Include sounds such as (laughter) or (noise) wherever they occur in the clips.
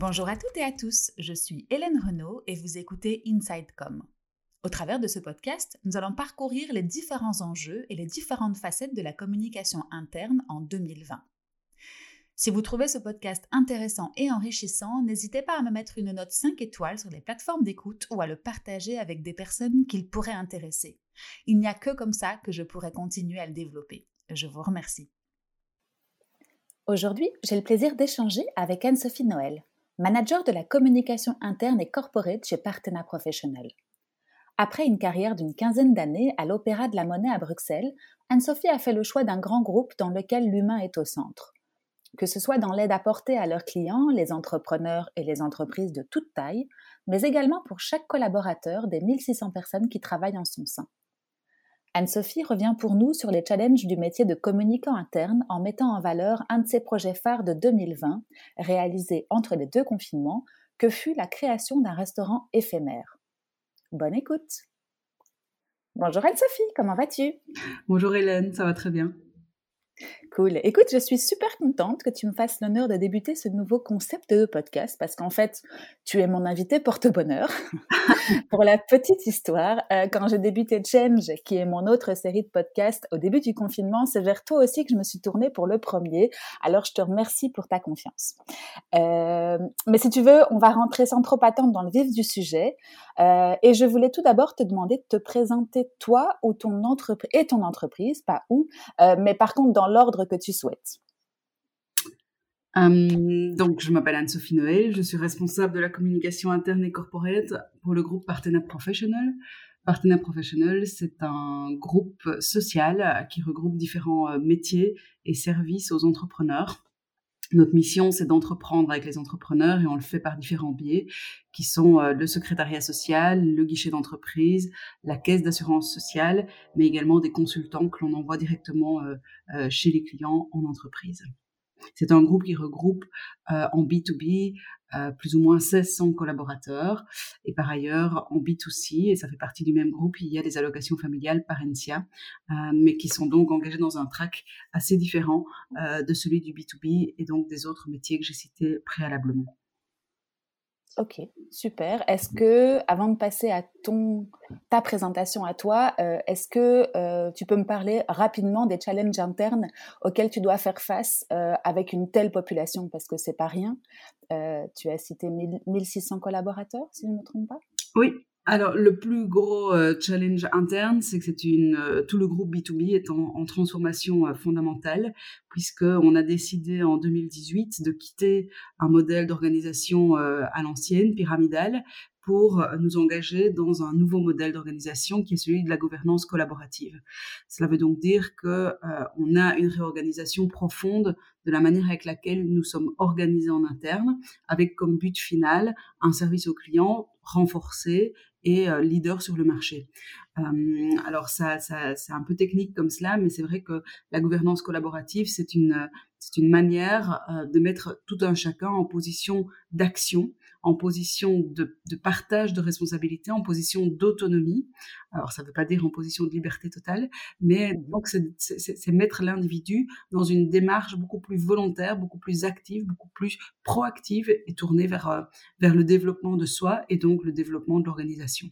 Bonjour à toutes et à tous, je suis Hélène Renaud et vous écoutez InsideCom. Au travers de ce podcast, nous allons parcourir les différents enjeux et les différentes facettes de la communication interne en 2020. Si vous trouvez ce podcast intéressant et enrichissant, n'hésitez pas à me mettre une note 5 étoiles sur les plateformes d'écoute ou à le partager avec des personnes qu'il pourrait intéresser. Il n'y a que comme ça que je pourrai continuer à le développer. Je vous remercie. Aujourd'hui, j'ai le plaisir d'échanger avec Anne-Sophie Noël, manager de la communication interne et corporate chez Partena Professionnel. Après une carrière d'une quinzaine d'années à l'Opéra de la Monnaie à Bruxelles, Anne-Sophie a fait le choix d'un grand groupe dans lequel l'humain est au centre. Que ce soit dans l'aide apportée à leurs clients, les entrepreneurs et les entreprises de toute taille, mais également pour chaque collaborateur des 1600 personnes qui travaillent en son sein. Anne-Sophie revient pour nous sur les challenges du métier de communicant interne en mettant en valeur un de ses projets phares de 2020, réalisé entre les deux confinements, que fut la création d'un restaurant éphémère. Bonne écoute. Bonjour Anne-Sophie, comment vas-tu? Bonjour Hélène, ça va très bien. Cool. Écoute, je suis super contente que tu me fasses l'honneur de débuter ce nouveau concept de podcast parce qu'en fait, tu es mon invité porte-bonheur. (laughs) Pour la petite histoire, euh, quand j'ai débuté Change, qui est mon autre série de podcasts au début du confinement, c'est vers toi aussi que je me suis tournée pour le premier. Alors, je te remercie pour ta confiance. Euh, mais si tu veux, on va rentrer sans trop attendre dans le vif du sujet. Euh, et je voulais tout d'abord te demander de te présenter toi ou ton et ton entreprise, pas où, mais par contre dans l'ordre que tu souhaites. Hum, donc, je m'appelle Anne-Sophie Noël, je suis responsable de la communication interne et corporate pour le groupe Partenaire Professionnel. Partenaire Professionnel, c'est un groupe social qui regroupe différents euh, métiers et services aux entrepreneurs. Notre mission, c'est d'entreprendre avec les entrepreneurs et on le fait par différents biais qui sont euh, le secrétariat social, le guichet d'entreprise, la caisse d'assurance sociale, mais également des consultants que l'on envoie directement euh, euh, chez les clients en entreprise. C'est un groupe qui regroupe en B2B euh, plus ou moins 1600 collaborateurs. Et par ailleurs, en B2C, et ça fait partie du même groupe, il y a des allocations familiales Parentia, euh, mais qui sont donc engagées dans un track assez différent euh, de celui du B2B et donc des autres métiers que j'ai cités préalablement. Ok, super. Est-ce que, avant de passer à ton, ta présentation à toi, euh, est-ce que euh, tu peux me parler rapidement des challenges internes auxquels tu dois faire face euh, avec une telle population? Parce que c'est pas rien. tu as cité 1600 collaborateurs, si je ne me trompe pas? Oui, alors, le plus gros euh, challenge interne, c'est que c'est une euh, tout le groupe B2B est en, transformation euh, fondamentale, puisque on a décidé en 2018 de quitter un modèle d'organisation à l'ancienne, pyramidale, pour nous engager dans un nouveau modèle d'organisation qui est celui de la gouvernance collaborative. Cela veut donc dire que on a une réorganisation profonde de la manière avec laquelle nous sommes organisés en interne, avec comme but final un service aux clients renforcé et euh, leader sur le marché. Euh, alors ça, ça c'est un peu technique comme cela, mais c'est vrai que la gouvernance collaborative, c'est une, c'est une manière euh, de mettre tout un chacun en position d'action en position de, de, partage de responsabilités, en position d'autonomie. Alors, ça ne veut pas dire en position de liberté totale, mais donc c'est mettre l'individu dans une démarche beaucoup plus volontaire, beaucoup plus active, beaucoup plus proactive et tournée vers, euh, vers le développement de soi et donc le développement de l'organisation.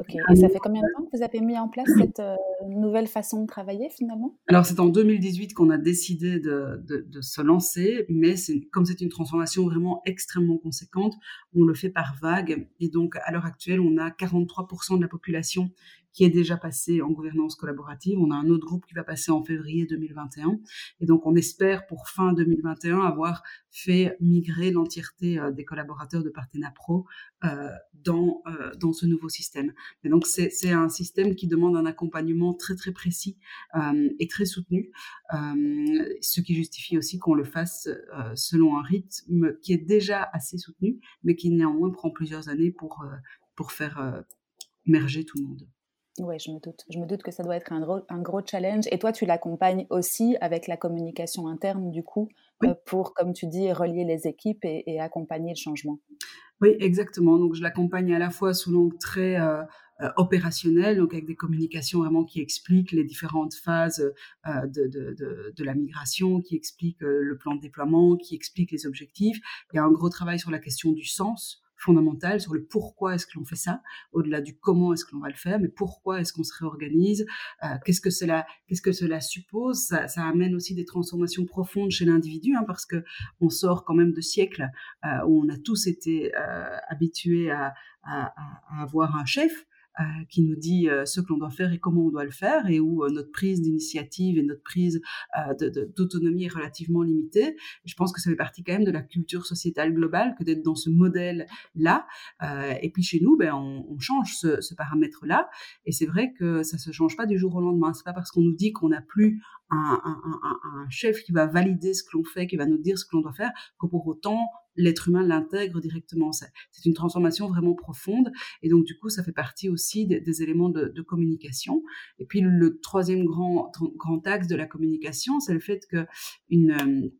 Ok. Et ça fait combien de temps que vous avez mis en place cette euh, nouvelle façon de travailler finalement? Alors c'est en 2018 qu'on a décidé de, de, de, se lancer, mais comme c'est une transformation vraiment extrêmement conséquente, on le fait par vague. Et donc à l'heure actuelle, on a 43% de la population qui est déjà passé en gouvernance collaborative. On a un autre groupe qui va passer en février 2021. Et donc, on espère pour fin 2021 avoir fait migrer l'entièreté euh, des collaborateurs de Partena Pro euh, dans, euh, dans ce nouveau système. Et donc, c'est un système qui demande un accompagnement très, très précis et très soutenu, ce qui justifie aussi qu'on le fasse selon un rythme qui est déjà assez soutenu, mais qui néanmoins prend plusieurs années pour, pour faire merger tout le monde. Oui, je me doute. Je me doute que ça doit être un gros, un gros challenge. Et toi, tu l'accompagnes aussi avec la communication interne, du coup, euh, pour, comme tu dis, relier les équipes et, accompagner le changement. Oui, exactement. Donc, je l'accompagne à la fois sous l'angle très euh, euh, opérationnel, donc avec des communications vraiment qui expliquent les différentes phases de, de, de, de, la migration, qui expliquent le plan de déploiement, qui expliquent les objectifs. Il y a un gros travail sur la question du sens fondamentale sur le pourquoi est-ce que l'on fait ça, au-delà du comment est-ce que l'on va le faire, mais pourquoi est-ce qu'on se réorganise, euh, qu'est-ce que cela, qu'est-ce que cela suppose. Ça, ça, amène aussi des transformations profondes chez l'individu, hein, parce que on sort quand même de siècles euh, où on a tous été euh, habitués à, à, à, avoir un chef. Euh, qui nous dit euh, ce que l'on doit faire et comment on doit le faire, et où euh, notre prise d'initiative et notre prise d'autonomie est relativement limitée. je pense que ça fait partie quand même de la culture sociétale globale que d'être dans ce modèle-là. et puis chez nous, ben, on, change ce, paramètre-là, et c'est vrai que ça se change pas du jour au lendemain. C'est pas parce qu'on nous dit qu'on n'a plus un, un, chef qui va valider ce que l'on fait, qui va nous dire ce que l'on doit faire, que pour autant l'être humain l'intègre directement. C'est une transformation vraiment profonde et donc du coup ça fait partie aussi des, éléments de, de, communication. Et puis le troisième grand grand axe de la communication, c'est le fait que une euh,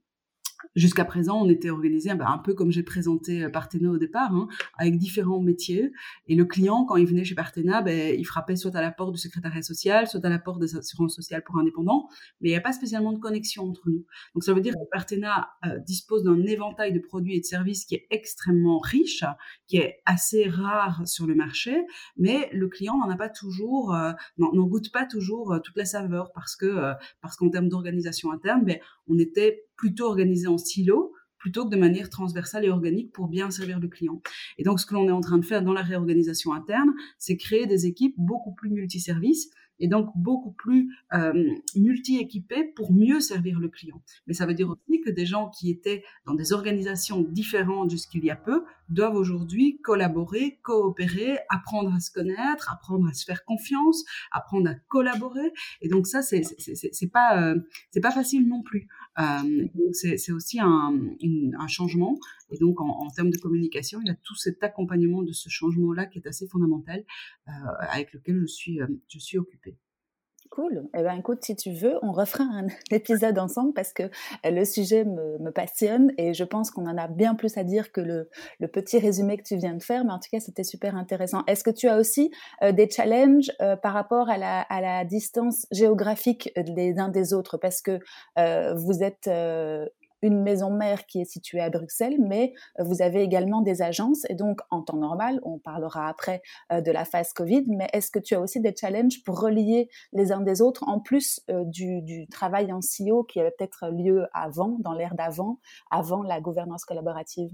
Jusqu'à présent, on était organisé bah, un peu comme j'ai présenté euh, Partena au départ, hein, avec différents métiers. Et le client, quand il venait chez Partena, ben, il frappait soit à la porte du secrétariat social, soit à la porte des assurances sociales pour indépendants, mais il n'y a pas spécialement de connexion entre nous. Donc ça veut dire que Partena euh, dispose d'un éventail de produits et de services qui est extrêmement riche, qui est assez rare sur le marché, mais le client n'en a pas toujours, euh, n'en goûte pas toujours toute la saveur parce que parce qu'en termes d'organisation interne, ben, on était plutôt organisé en silo plutôt que de manière transversale et organique pour bien servir le client. Et donc, ce que l'on est en train de faire dans la réorganisation interne, c'est créer des équipes beaucoup plus multiservices et donc beaucoup plus euh, multi-équipés pour mieux servir le client. Mais ça veut dire aussi que des gens qui étaient dans des organisations différentes jusqu'il y a peu doivent aujourd'hui collaborer, coopérer, apprendre à se connaître, apprendre à se faire confiance, apprendre à collaborer. Et donc ça, c'est c'est pas euh, c'est pas facile non plus. Euh, c'est aussi un, un, changement. Et donc, en, termes de communication, il y a tout cet accompagnement de ce changement-là qui est assez fondamental, euh, avec lequel je suis, euh, je suis occupée. Cool. Eh bien, écoute, si tu veux, on refera un (laughs) épisode ensemble parce que euh, le sujet me, passionne et je pense qu'on en a bien plus à dire que le, le, petit résumé que tu viens de faire. Mais en tout cas, c'était super intéressant. Est-ce que tu as aussi des challenges par rapport à la, à la, distance géographique des uns des autres? Parce que vous êtes une maison mère qui est située à Bruxelles, mais euh, vous avez également des agences. Et donc, en temps normal, on parlera après euh, de la phase Covid, mais est-ce que tu as aussi des challenges pour relier les uns des autres, en plus euh, du, du, travail en CEO qui avait peut-être lieu avant, dans l'ère d'avant, avant la gouvernance collaborative?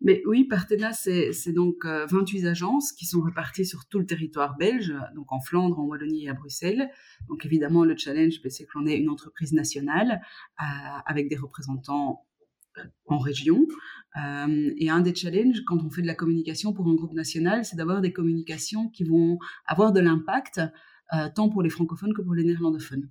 Mais oui, Partena, c'est donc 28 euh, agences qui sont réparties sur tout le territoire belge, donc en Flandre, en Wallonie et à Bruxelles. Donc évidemment, le challenge, ben, c'est que l'on est une entreprise nationale euh, avec des représentants euh, en région. Et un des challenges quand on fait de la communication pour un groupe national, c'est d'avoir des communications qui vont avoir de l'impact euh, tant pour les francophones que pour les néerlandophones.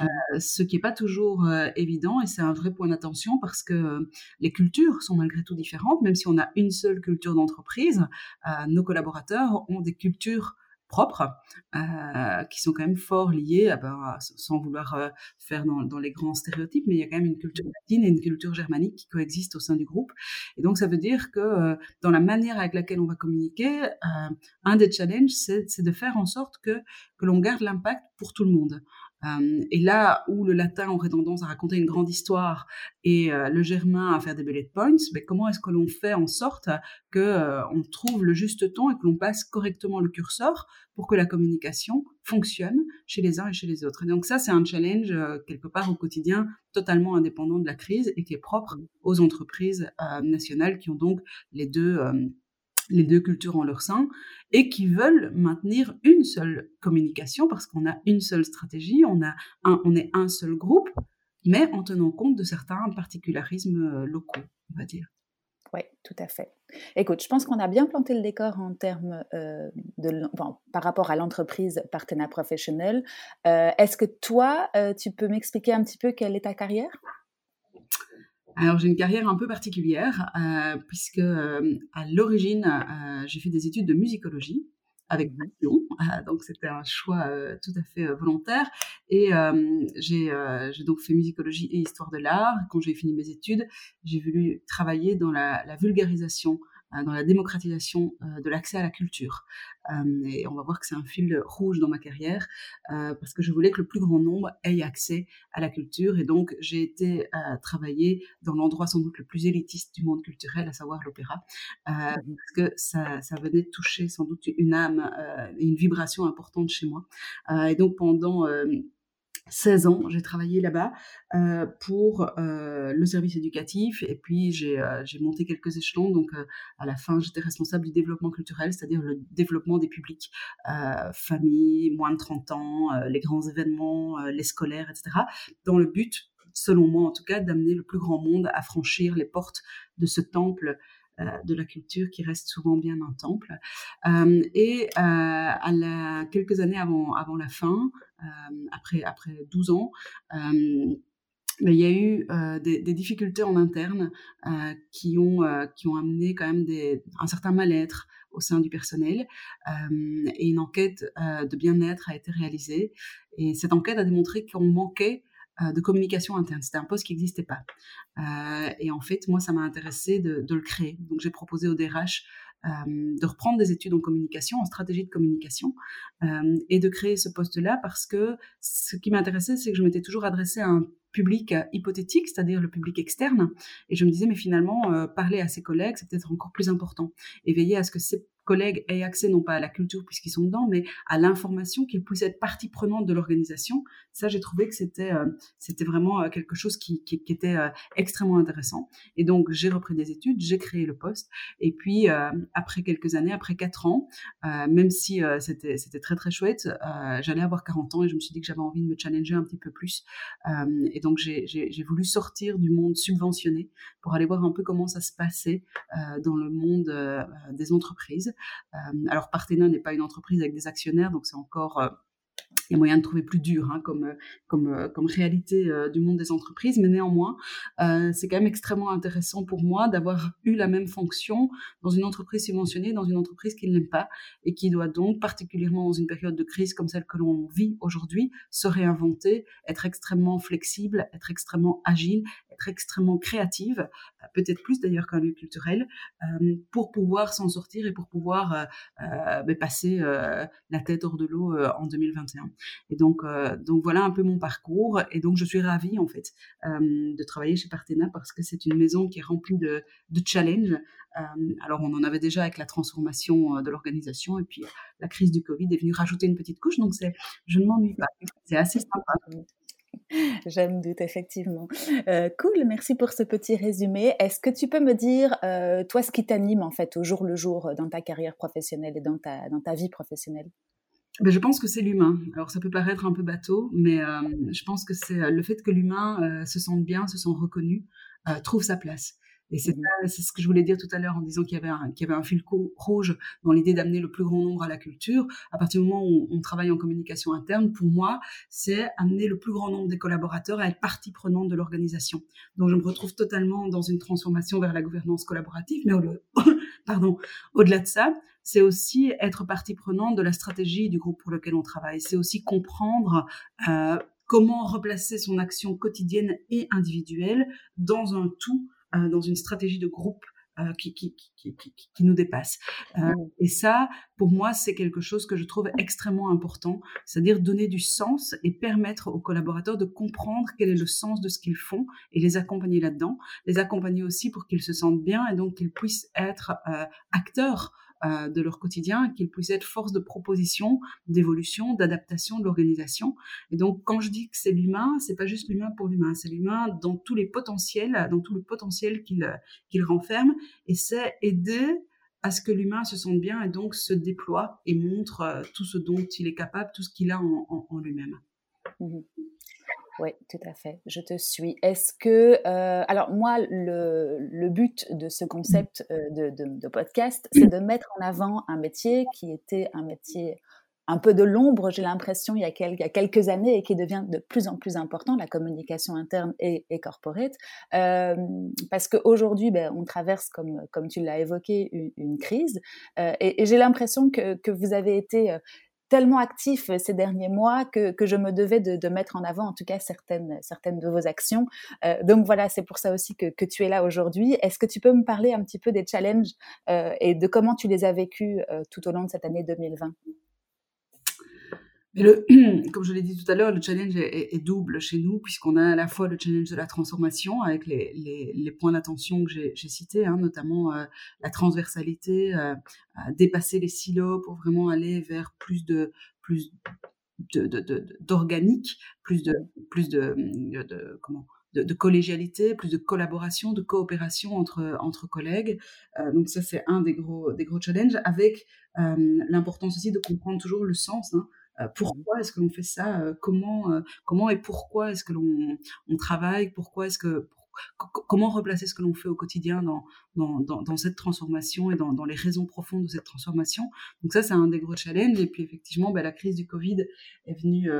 Euh, ce qui n'est pas toujours euh, évident et c'est un vrai point d'attention parce que les cultures sont malgré tout différentes, même si on a une seule culture d'entreprise, nos collaborateurs ont des cultures propres, euh, qui sont quand même fort liés, à, ben, sans vouloir euh, faire dans, dans, les grands stéréotypes, mais il y a quand même une culture latine et une culture germanique qui coexistent au sein du groupe. Et donc ça veut dire que euh, dans la manière avec laquelle on va communiquer, un des challenges, c'est de faire en sorte que, que l'on garde l'impact pour tout le monde. Euh, et là où le latin aurait tendance à raconter une grande histoire et euh, le germain à faire des bullet points, mais comment est-ce que l'on fait en sorte que euh, on trouve le juste ton et que l'on passe correctement le curseur pour que la communication fonctionne chez les uns et chez les autres? Et donc ça, c'est un challenge quelque part au quotidien totalement indépendant de la crise et qui est propre aux entreprises nationales qui ont donc les deux les deux cultures en leur sein, et qui veulent maintenir une seule communication parce qu'on a une seule stratégie, on, a un, on est un seul groupe, mais en tenant compte de certains particularismes euh, locaux, on va dire. Oui, tout à fait. Écoute, je pense qu'on a bien planté le décor en termes euh, de, par rapport à l'entreprise partenaire professionnel. Euh, est-ce que toi, tu peux m'expliquer un petit peu quelle est ta carrière? Alors j'ai une carrière un peu particulière euh, puisque euh, à l'origine euh, j'ai fait des études de musicologie avec passion. donc c'était un choix tout à fait volontaire. Et j'ai donc fait musicologie et histoire de l'art. Quand j'ai fini mes études, j'ai voulu travailler dans la, la vulgarisation euh, dans la démocratisation euh, de l'accès à la culture. Euh, et on va voir que c'est un fil rouge dans ma carrière parce que je voulais que le plus grand nombre ait accès à la culture. Et donc, j'ai été travailler dans l'endroit sans doute le plus élitiste du monde culturel, à savoir l'opéra, mmh parce que ça, ça, venait toucher sans doute une âme et une vibration importante chez moi. et donc, pendant 16 ans, j'ai travaillé là-bas euh, pour euh, le service éducatif et puis j'ai euh, monté quelques échelons. Donc à la fin, j'étais responsable du développement culturel, c'est-à-dire le développement des publics, familles, moins de 30 ans, les grands événements, les scolaires, etc. Dans le but, selon moi en tout cas, d'amener le plus grand monde à franchir les portes de ce temple de la culture qui reste souvent bien un temple. et à la, quelques années avant, avant la fin, euh, après, après 12 ans, euh, mais il y a eu euh, des, difficultés en interne euh, qui, ont, euh, qui ont amené quand même un certain mal-être au sein du personnel. et une enquête de bien-être a été réalisée. Et cette enquête a démontré qu'on manquait de communication interne. C'était un poste qui n'existait pas. et en fait, moi, ça m'a intéressé de, le créer. Donc, j'ai proposé au DRH euh, de reprendre des études en communication, en stratégie de communication, euh, et de créer ce poste-là parce que ce qui m'intéressait, c'est que je m'étais toujours adressée à un public hypothétique, c'est-à-dire le public externe, et je me disais, mais finalement, euh, parler à ses collègues, c'est peut-être encore plus important, et veiller à ce que ces collègues aient accès non pas à la culture puisqu'ils sont dedans, mais à l'information, qu'ils puissent être partie prenante de l'organisation. Ça, j'ai trouvé que c'était euh, c'était vraiment euh, quelque chose qui, qui, qui était euh, extrêmement intéressant. Et donc, j'ai repris des études, j'ai créé le poste. Et puis, après quelques années, après quatre ans, même si c'était c'était très très chouette, j'allais avoir 40 ans et je me suis dit que j'avais envie de me challenger un petit peu plus. et donc, j'ai voulu sortir du monde subventionné pour aller voir un peu comment ça se passait dans le monde des entreprises. Euh, alors Partena n'est pas une entreprise avec des actionnaires, donc c'est encore euh, il y a moyen de trouver plus dur hein, comme, comme, réalité euh, du monde des entreprises, mais néanmoins, euh, c'est quand même extrêmement intéressant pour moi d'avoir eu la même fonction dans une entreprise subventionnée, dans une entreprise qui ne l'aime pas et qui doit donc, particulièrement dans une période de crise comme celle que l'on vit aujourd'hui, se réinventer, être extrêmement flexible, être extrêmement agile, être extrêmement créative, euh, peut-être plus d'ailleurs qu'un lieu culturel, euh, pour pouvoir s'en sortir et pour pouvoir euh, ben, passer la tête hors de l'eau en 2021. Et donc, donc voilà un peu mon parcours. Et donc je suis ravie en fait de travailler chez Partena parce que c'est une maison qui est remplie de, de challenges. Alors on en avait déjà avec la transformation de l'organisation et puis la crise du Covid est venue rajouter une petite couche. Donc c'est, je ne m'ennuie pas. C'est assez sympa. (laughs) J'aime doute, effectivement. Euh, cool, merci pour ce petit résumé. Est-ce que tu peux me dire, euh, toi, ce qui t'anime en fait au jour le jour dans ta carrière professionnelle et dans ta, dans ta vie professionnelle? Ben, je pense que c'est l'humain. Alors ça peut paraître un peu bateau, mais euh, je pense que c'est euh, le fait que l'humain euh, se sente bien, se sent reconnu, trouve sa place. Et c'est mmh c'est ce que je voulais dire tout à l'heure en disant qu'il y avait un, qu'il y avait un fil rouge dans l'idée d'amener le plus grand nombre à la culture. À partir du moment où on travaille en communication interne, pour moi, c'est amener le plus grand nombre des collaborateurs à être partie prenante de l'organisation. Donc je me retrouve totalement dans une transformation vers la gouvernance collaborative, mais au, (coughs) pardon, au-delà de ça, c'est aussi être partie prenante de la stratégie du groupe pour lequel on travaille. C'est aussi comprendre euh, comment replacer son action quotidienne et individuelle dans un tout, dans une stratégie de groupe euh, qui, qui, qui, qui, nous dépasse. Euh, et ça, pour moi, c'est quelque chose que je trouve extrêmement important, c'est-à-dire donner du sens et permettre aux collaborateurs de comprendre quel est le sens de ce qu'ils font et les accompagner là-dedans, les accompagner aussi pour qu'ils se sentent bien et donc qu'ils puissent être euh, acteurs euh, de leur quotidien, qu'ils puissent être force de proposition, d'évolution, d'adaptation de l'organisation. Et donc, quand je dis que c'est l'humain, c'est pas juste l'humain pour l'humain, c'est l'humain dans tous les potentiels, dans tout le potentiel qu'il qu'il renferme, et c'est aider à ce que l'humain se sente bien et donc se déploie et montre euh, tout ce dont il est capable, tout ce qu'il a en, en, lui-même. Mmh oui, tout à fait, je te suis. Est-ce que, euh, alors moi, le, le, but de ce concept euh, de, de, podcast, c'est de mettre en avant un métier qui était un métier un peu de l'ombre, j'ai l'impression, il, y a quelques années et qui devient de plus en plus important, la communication interne et, corporate. Euh, parce qu'aujourd'hui, ben, on traverse, comme, comme tu l'as évoqué, une, crise. Euh, et, j'ai l'impression que, que, vous avez été tellement actif ces derniers mois que, que je me devais de, de, mettre en avant en tout cas certaines, certaines de vos actions. Euh, donc voilà, c'est pour ça aussi que, que tu es là aujourd'hui. Est-ce que tu peux me parler un petit peu des challenges euh, et de comment tu les as vécus euh, tout au long de cette année 2020 le, (clears throat) comme je l'ai dit tout à l'heure, le challenge est, double chez nous, puisqu'on a à la fois le challenge de la transformation, avec les, points d'attention que j'ai cités, hein, notamment euh, la transversalité, euh, dépasser les silos pour vraiment aller vers plus de plus d'organique, plus de plus de, comment de, collégialité, plus de collaboration, de coopération entre, entre collègues. Euh, donc ça, c'est un des gros, des gros challenges, avec l'importance aussi de comprendre toujours le sens. Hein. Euh, pourquoi est-ce que l'on fait ça euh, Comment, euh, comment et pourquoi est-ce que l'on on travaille Pourquoi est-ce que comment replacer ce que l'on fait au quotidien dans, dans, dans, cette transformation et dans, dans, les raisons profondes de cette transformation? Donc ça, c'est un des gros challenges. Et puis effectivement, bah, la crise du Covid est venue,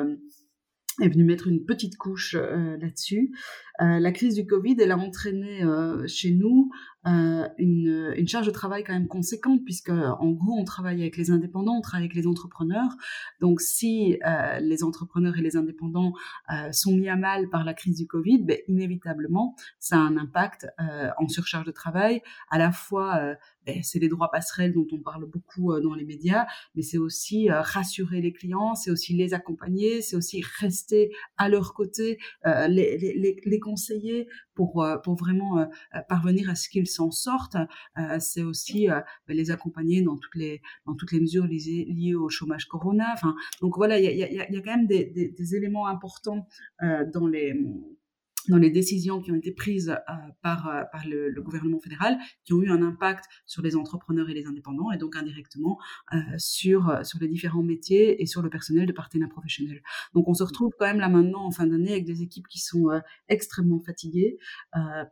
est venue mettre une petite couche là-dessus. La crise du Covid, elle a entraîné chez nous euh, une, charge de travail quand même conséquente puisque en gros on travaille avec les indépendants, on travaille avec les entrepreneurs. Donc si euh, les entrepreneurs et les indépendants euh, sont mis à mal par la crise du Covid, ben, inévitablement ça a un impact euh, en surcharge de travail. À la fois euh, ben, c'est les droits passerelles dont on parle beaucoup dans les médias, mais c'est aussi rassurer les clients, c'est aussi les accompagner, c'est aussi rester à leur côté, les, conseiller pour, pour vraiment parvenir à ce qu'ils s'en sortent, euh, c'est aussi euh, ben, les accompagner dans toutes les dans toutes les mesures liées, au chômage corona. Enfin, donc voilà, il y a, y a, quand même des, éléments importants euh, dans les dans les décisions qui ont été prises par, par le, gouvernement fédéral, qui ont eu un impact sur les entrepreneurs et les indépendants, et donc indirectement sur, sur les différents métiers et sur le personnel de partenaires professionnels. Donc on se retrouve quand même là maintenant en fin d'année avec des équipes qui sont extrêmement fatiguées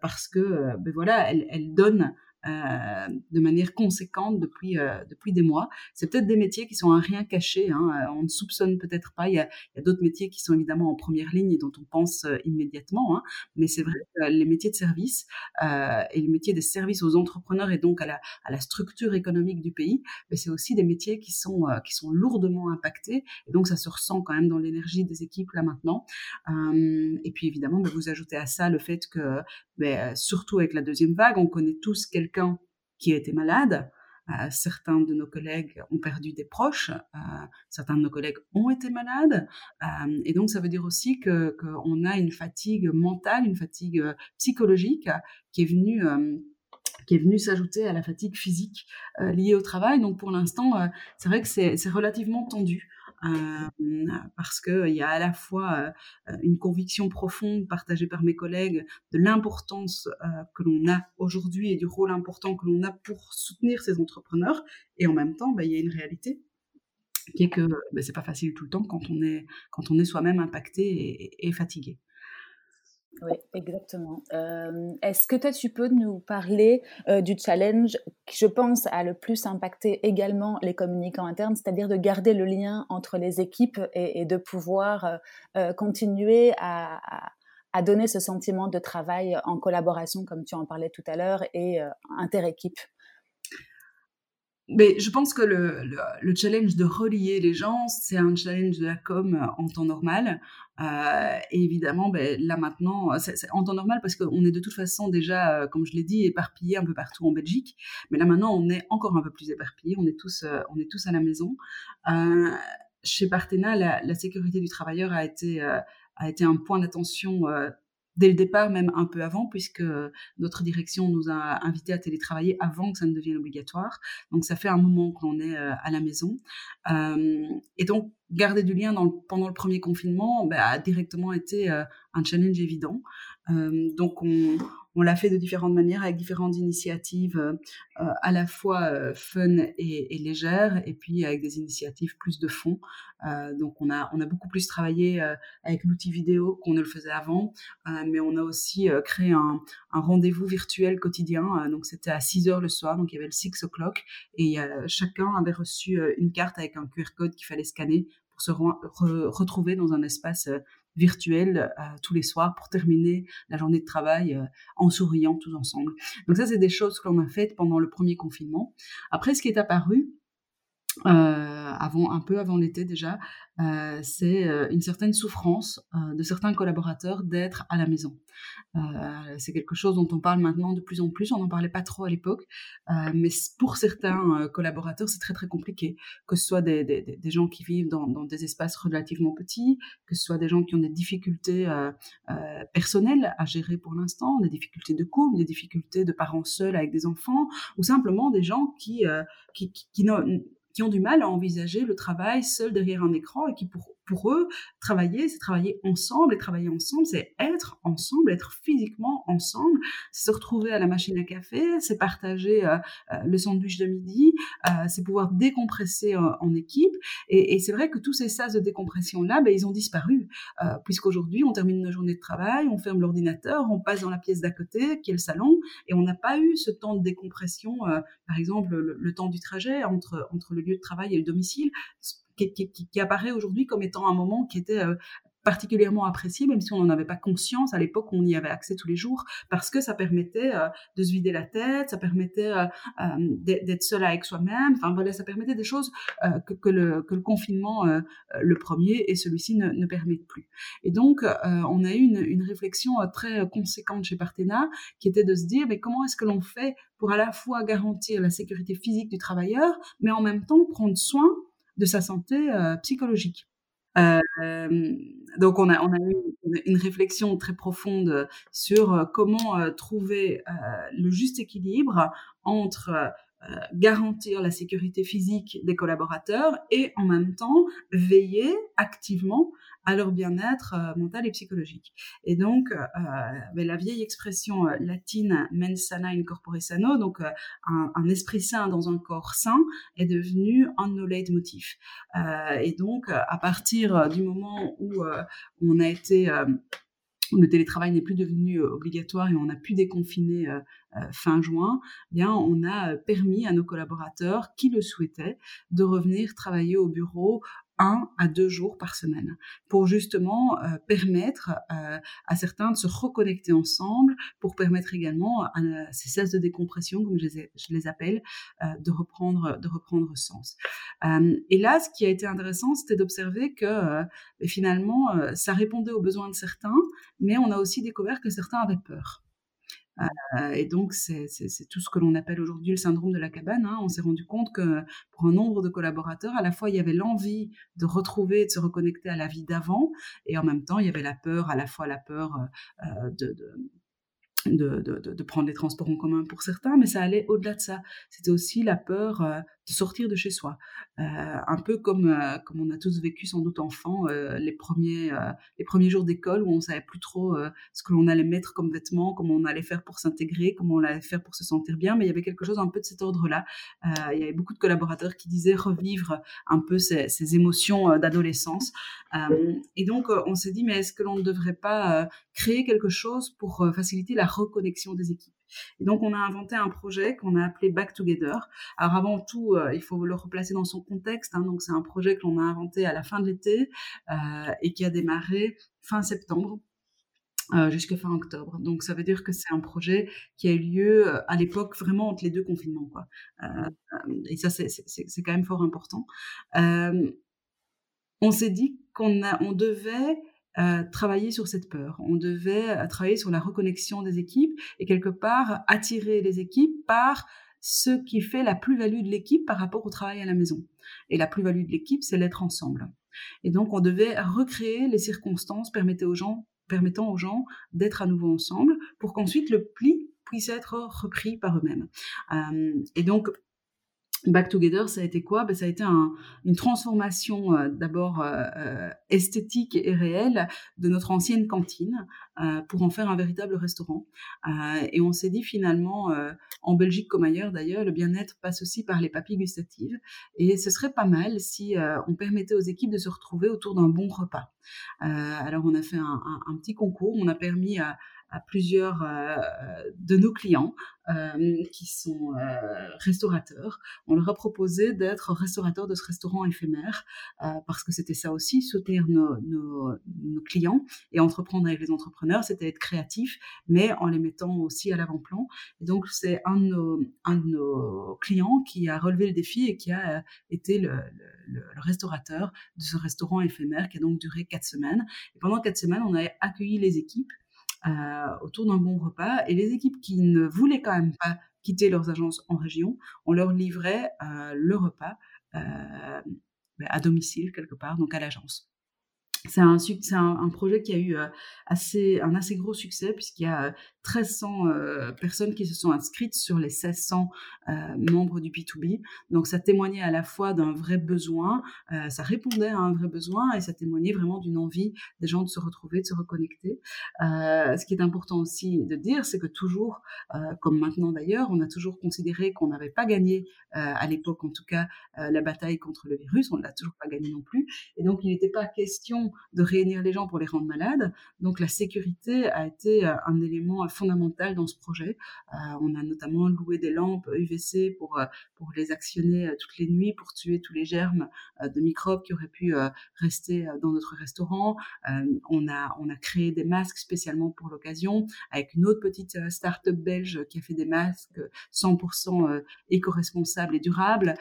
parce que ben voilà, elles, elles donnent euh, de manière conséquente depuis euh, depuis des mois. C'est peut-être des métiers qui sont à rien caché. Hein, euh, on ne soupçonne peut-être pas. Il y a, d'autres métiers qui sont évidemment en première ligne et dont on pense immédiatement. Hein, mais c'est vrai que les métiers de service et le métier des services aux entrepreneurs et donc à la, à la structure économique du pays, mais c'est aussi des métiers qui sont qui sont lourdement impactés. Et donc ça se ressent quand même dans l'énergie des équipes là maintenant. Et puis évidemment, bah, vous ajoutez à ça le fait que, bah, surtout avec la deuxième vague, on connaît tous quelques qui a été malade. Euh, certains de nos collègues ont perdu des proches, euh, certains de nos collègues ont été malades, euh, et donc ça veut dire aussi que qu'on a une fatigue mentale, une fatigue psychologique qui est venue qui est venue s'ajouter à la fatigue physique liée au travail. Donc pour l'instant, c'est vrai que c'est relativement tendu. Euh, parce qu'il y a à la fois euh, une conviction profonde partagée par mes collègues de l'importance euh, que l'on a aujourd'hui et du rôle important que l'on a pour soutenir ces entrepreneurs, et en même temps, bah, il y a une réalité qui est que bah, c'est pas facile tout le temps quand on est quand on est soi-même impacté et fatigué. Oui, exactement. Euh, est-ce que toi, tu peux nous parler euh, du challenge qui, je pense, a le plus impacté également les communicants internes, c'est-à-dire de garder le lien entre les équipes et, de pouvoir euh, continuer à, à, donner ce sentiment de travail en collaboration, comme tu en parlais tout à l'heure, et inter-équipe? Mais je pense que le, le, challenge de relier les gens, c'est un challenge de la com en temps normal. Euh, et évidemment, ben, là maintenant, c'est en temps normal parce qu'on est de toute façon déjà, euh, comme je l'ai dit, éparpillé un peu partout en Belgique. Mais là maintenant, on est encore un peu plus éparpillé. On est tous, euh, on est tous à la maison. Euh, chez Partena, la, la, sécurité du travailleur a été, euh, a été un point d'attention dès le départ, même un peu avant, puisque notre direction nous a invités à télétravailler avant que ça ne devienne obligatoire. Donc ça fait un moment qu'on est euh, à la maison. Euh, et donc garder du lien pendant le premier confinement bah, a directement été euh, un challenge évident. donc on, on l'a fait de différentes manières avec différentes initiatives euh, euh, à la fois euh, fun et, et, légères et puis avec des initiatives plus de fond. donc on a, on a beaucoup plus travaillé avec l'outil vidéo qu'on ne le faisait avant, mais on a aussi créé un, un rendez-vous virtuel quotidien. donc c'était à 6 heures le soir, donc il y avait le 6 o'clock et chacun avait reçu une carte avec un QR code qu'il fallait scanner pour se retrouver dans un espace virtuel euh, tous les soirs pour terminer la journée de travail euh, en souriant tous ensemble. Donc ça, c'est des choses que l'on a faites pendant le premier confinement. Après, ce qui est apparu, avant, un peu avant l'été déjà, euh, c'est euh, une certaine souffrance euh, de certains collaborateurs d'être à la maison. c'est quelque chose dont on parle maintenant de plus en plus. On n'en parlait pas trop à l'époque, mais pour certains collaborateurs, c'est très très compliqué. Que ce soit des, des, des gens qui vivent dans, dans, des espaces relativement petits, que ce soit des gens qui ont des difficultés personnelles à gérer pour l'instant, des difficultés de couple, des difficultés de parents seuls avec des enfants, ou simplement des gens qui, qui, qui, qui qui ont du mal à envisager le travail seul derrière un écran et qui pour pour eux, travailler, c'est travailler ensemble. Et travailler ensemble, c'est être ensemble, être physiquement ensemble. Se retrouver à la machine à café, c'est partager euh, euh, le sandwich de midi, euh, c'est pouvoir décompresser en équipe. Et, et c'est vrai que tous ces sas de décompression-là, ben, ils ont disparu. Puisqu'aujourd'hui, on termine nos journées de travail, on ferme l'ordinateur, on passe dans la pièce d'à côté, qui est le salon, et on n'a pas eu ce temps de décompression, par exemple, le, le, temps du trajet entre, entre le lieu de travail et le domicile qui, apparaît aujourd'hui comme étant un moment qui était euh, particulièrement apprécié, même si on n'en avait pas conscience à l'époque, on y avait accès tous les jours, parce que ça permettait euh, de se vider la tête, ça permettait euh, d'être seul avec soi-même, enfin voilà, ça permettait des choses que, le, confinement, le premier et celui-ci ne, ne permettent plus. Et donc, on a eu une, une réflexion très conséquente chez Partena, qui était de se dire, mais comment est-ce que l'on fait pour à la fois garantir la sécurité physique du travailleur, mais en même temps prendre soin de sa santé euh, psychologique. Euh, donc on a, eu une réflexion très profonde sur euh, comment trouver le juste équilibre entre garantir la sécurité physique des collaborateurs et en même temps veiller activement à leur bien-être euh, mental et psychologique. Et donc, euh, ben, la vieille expression euh, latine mens sana in corpore sano, donc un, esprit sain dans un corps sain, est devenu un de nos leitmotifs. et donc, à partir du moment où on a été le télétravail n'est plus devenu obligatoire et on a pu déconfiner fin juin, eh bien on a permis à nos collaborateurs qui le souhaitaient de revenir travailler au bureau un à deux jours par semaine pour justement euh, permettre euh, à certains de se reconnecter ensemble, pour permettre également à, ces cesses de décompression, comme je les, appelle, euh, de reprendre de reprendre sens. et là, ce qui a été intéressant, c'était d'observer que finalement, ça répondait aux besoins de certains, mais on a aussi découvert que certains avaient peur. Euh, et donc, c'est tout ce que l'on appelle aujourd'hui le syndrome de la cabane. Hein. On s'est rendu compte que pour un nombre de collaborateurs, à la fois, il y avait l'envie de retrouver, de se reconnecter à la vie d'avant, et en même temps, il y avait la peur, à la fois la peur euh, de, de de, de, prendre les transports en commun pour certains, mais ça allait au-delà de ça. C'était aussi la peur euh, de sortir de chez soi. Euh, un peu comme, euh, comme on a tous vécu sans doute enfant euh, les, premiers, les premiers jours d'école où on savait plus trop ce que l'on allait mettre comme vêtements, comment on allait faire pour s'intégrer, comment on allait faire pour se sentir bien, mais il y avait quelque chose un peu de cet ordre-là. il y avait beaucoup de collaborateurs qui disaient revivre un peu ces, ces émotions d'adolescence. et donc on s'est dit, mais est-ce que l'on ne devrait pas créer quelque chose pour faciliter la reconnexion des équipes? Et donc, on a inventé un projet qu'on a appelé Back Together. Alors, avant tout, euh, il faut le replacer dans son contexte. Hein. donc, c'est un projet que l'on a inventé à la fin de l'été euh, et qui a démarré fin septembre. Euh, jusqu'à fin octobre. Donc ça veut dire que c'est un projet qui a eu lieu à l'époque vraiment entre les deux confinements. Quoi. Et ça, c'est quand même fort important. On s'est dit qu'on on devait euh, travailler sur cette peur. On devait travailler sur la reconnexion des équipes et quelque part attirer les équipes par ce qui fait la plus-value de l'équipe par rapport au travail à la maison. Et la plus-value de l'équipe, c'est l'être ensemble. Et donc, on devait recréer les circonstances permettant aux gens, permettant aux gens d'être à nouveau ensemble pour qu'ensuite le pli puisse être repris par eux-mêmes. Euh, et donc, Back Together, ça a été quoi? Ben, Ça a été une transformation euh, d'abord euh, euh, esthétique et réelle de notre ancienne cantine pour en faire un véritable restaurant. et on s'est dit finalement, en Belgique comme ailleurs d'ailleurs, le bien-être passe aussi par les papilles gustatives. Et ce serait pas mal si on permettait aux équipes de se retrouver autour d'un bon repas. alors on a fait un, un, petit concours, on a permis à, à plusieurs euh, de nos clients euh, qui sont euh, restaurateurs. On leur a proposé d'être restaurateurs de ce restaurant éphémère parce que c'était ça aussi, soutenir nos, clients et entreprendre avec les entrepreneurs, c'était être créatif, mais en les mettant aussi à l'avant-plan. Et donc c'est un, de nos, clients qui a relevé le défi et qui a été le, le, le, restaurateur de ce restaurant éphémère qui a donc duré quatre semaines. Et pendant quatre semaines, on a accueilli les équipes euh, autour d'un bon repas. Et les équipes qui ne voulaient quand même pas quitter leurs agences en région, on leur livrait euh, le repas euh, à domicile quelque part, donc à l'agence c'est un, un, un, projet qui a eu euh, assez, un assez gros succès puisqu'il y a 1300 euh, euh, personnes qui se sont inscrites sur les 1600 membres du P2B. Donc ça témoignait à la fois d'un vrai besoin, ça répondait à un vrai besoin et ça témoignait vraiment d'une envie des gens de se retrouver, de se reconnecter. ce qui est important aussi de dire, c'est que toujours, comme maintenant d'ailleurs, on a toujours considéré qu'on n'avait pas gagné, à l'époque en tout cas, la bataille contre le virus, on ne l'a toujours pas gagné non plus. Et donc il n'était pas question de réunir les gens pour les rendre malades. Donc la sécurité a été euh, un élément euh, fondamental dans ce projet. Euh, on a notamment loué des lampes UVC pour, pour les actionner toutes les nuits, pour tuer tous les germes de microbes qui auraient pu rester dans notre restaurant. on, a, on a créé des masques spécialement pour l'occasion avec une autre petite start-up belge qui a fait des masques 100% éco-responsables et durables.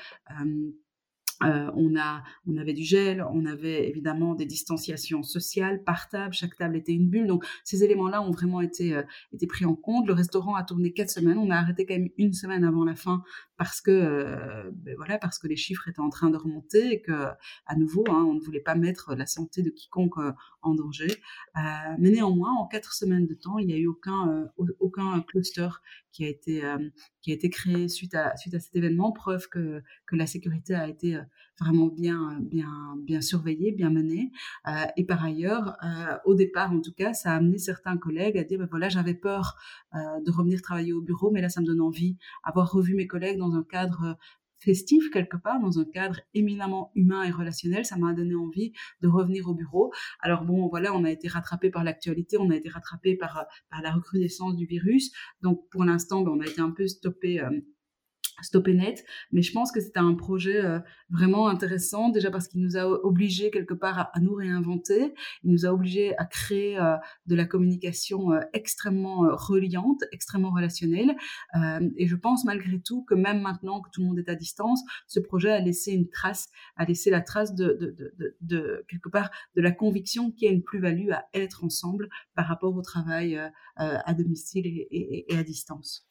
On, a, on avait du gel, on avait évidemment des distanciations sociales par table, chaque table était une bulle. Donc ces éléments-là ont vraiment été, euh, pris en compte. Le restaurant a tourné quatre semaines, on a arrêté quand même une semaine avant la fin parce que euh, ben voilà parce que les chiffres étaient en train de remonter et que à nouveau hein, on ne voulait pas mettre la santé de quiconque en danger. mais néanmoins en quatre semaines de temps il n'y a eu aucun cluster qui a été qui a été créé suite à suite à cet événement, preuve que que la sécurité a été vraiment bien, bien, bien surveillé, bien mené. Euh, et par ailleurs, euh, au départ, en tout cas, ça a amené certains collègues à dire, ben voilà, j'avais peur euh, de revenir travailler au bureau, mais là, ça me donne envie. Avoir revu mes collègues dans un cadre festif quelque part, dans un cadre éminemment humain et relationnel, ça m'a donné envie de revenir au bureau. Alors bon, voilà, on a été rattrapé par l'actualité, on a été rattrapé par, par la recrudescence du virus. Donc pour l'instant, ben, on a été un peu stoppé stopper net, mais je pense que c'était un projet euh, vraiment intéressant, déjà parce qu'il nous a obligés quelque part à, nous réinventer, il nous a obligés à créer euh, de la communication euh, extrêmement reliante, extrêmement relationnelle, et je pense malgré tout que même maintenant que tout le monde est à distance, ce projet a laissé une trace, a laissé la trace de, quelque part de la conviction qu'il y a une plus-value à être ensemble par rapport au travail à domicile et à distance.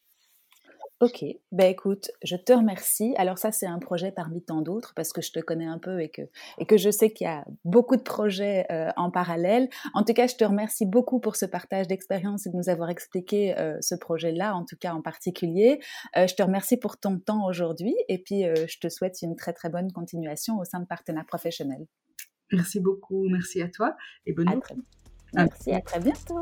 Ok, ben écoute, je te remercie. Alors ça, c'est un projet parmi tant d'autres parce que je te connais un peu et que, et que je sais qu'il y a beaucoup de projets euh, en parallèle. En tout cas, je te remercie beaucoup pour ce partage d'expérience et de nous avoir expliqué euh, ce projet-là, en tout cas en particulier. Euh, je te remercie pour ton temps aujourd'hui et puis je te souhaite une très très bonne continuation au sein de Partenaires Professionnels. Merci beaucoup, merci à toi et bonne nuit. Merci, à très bientôt.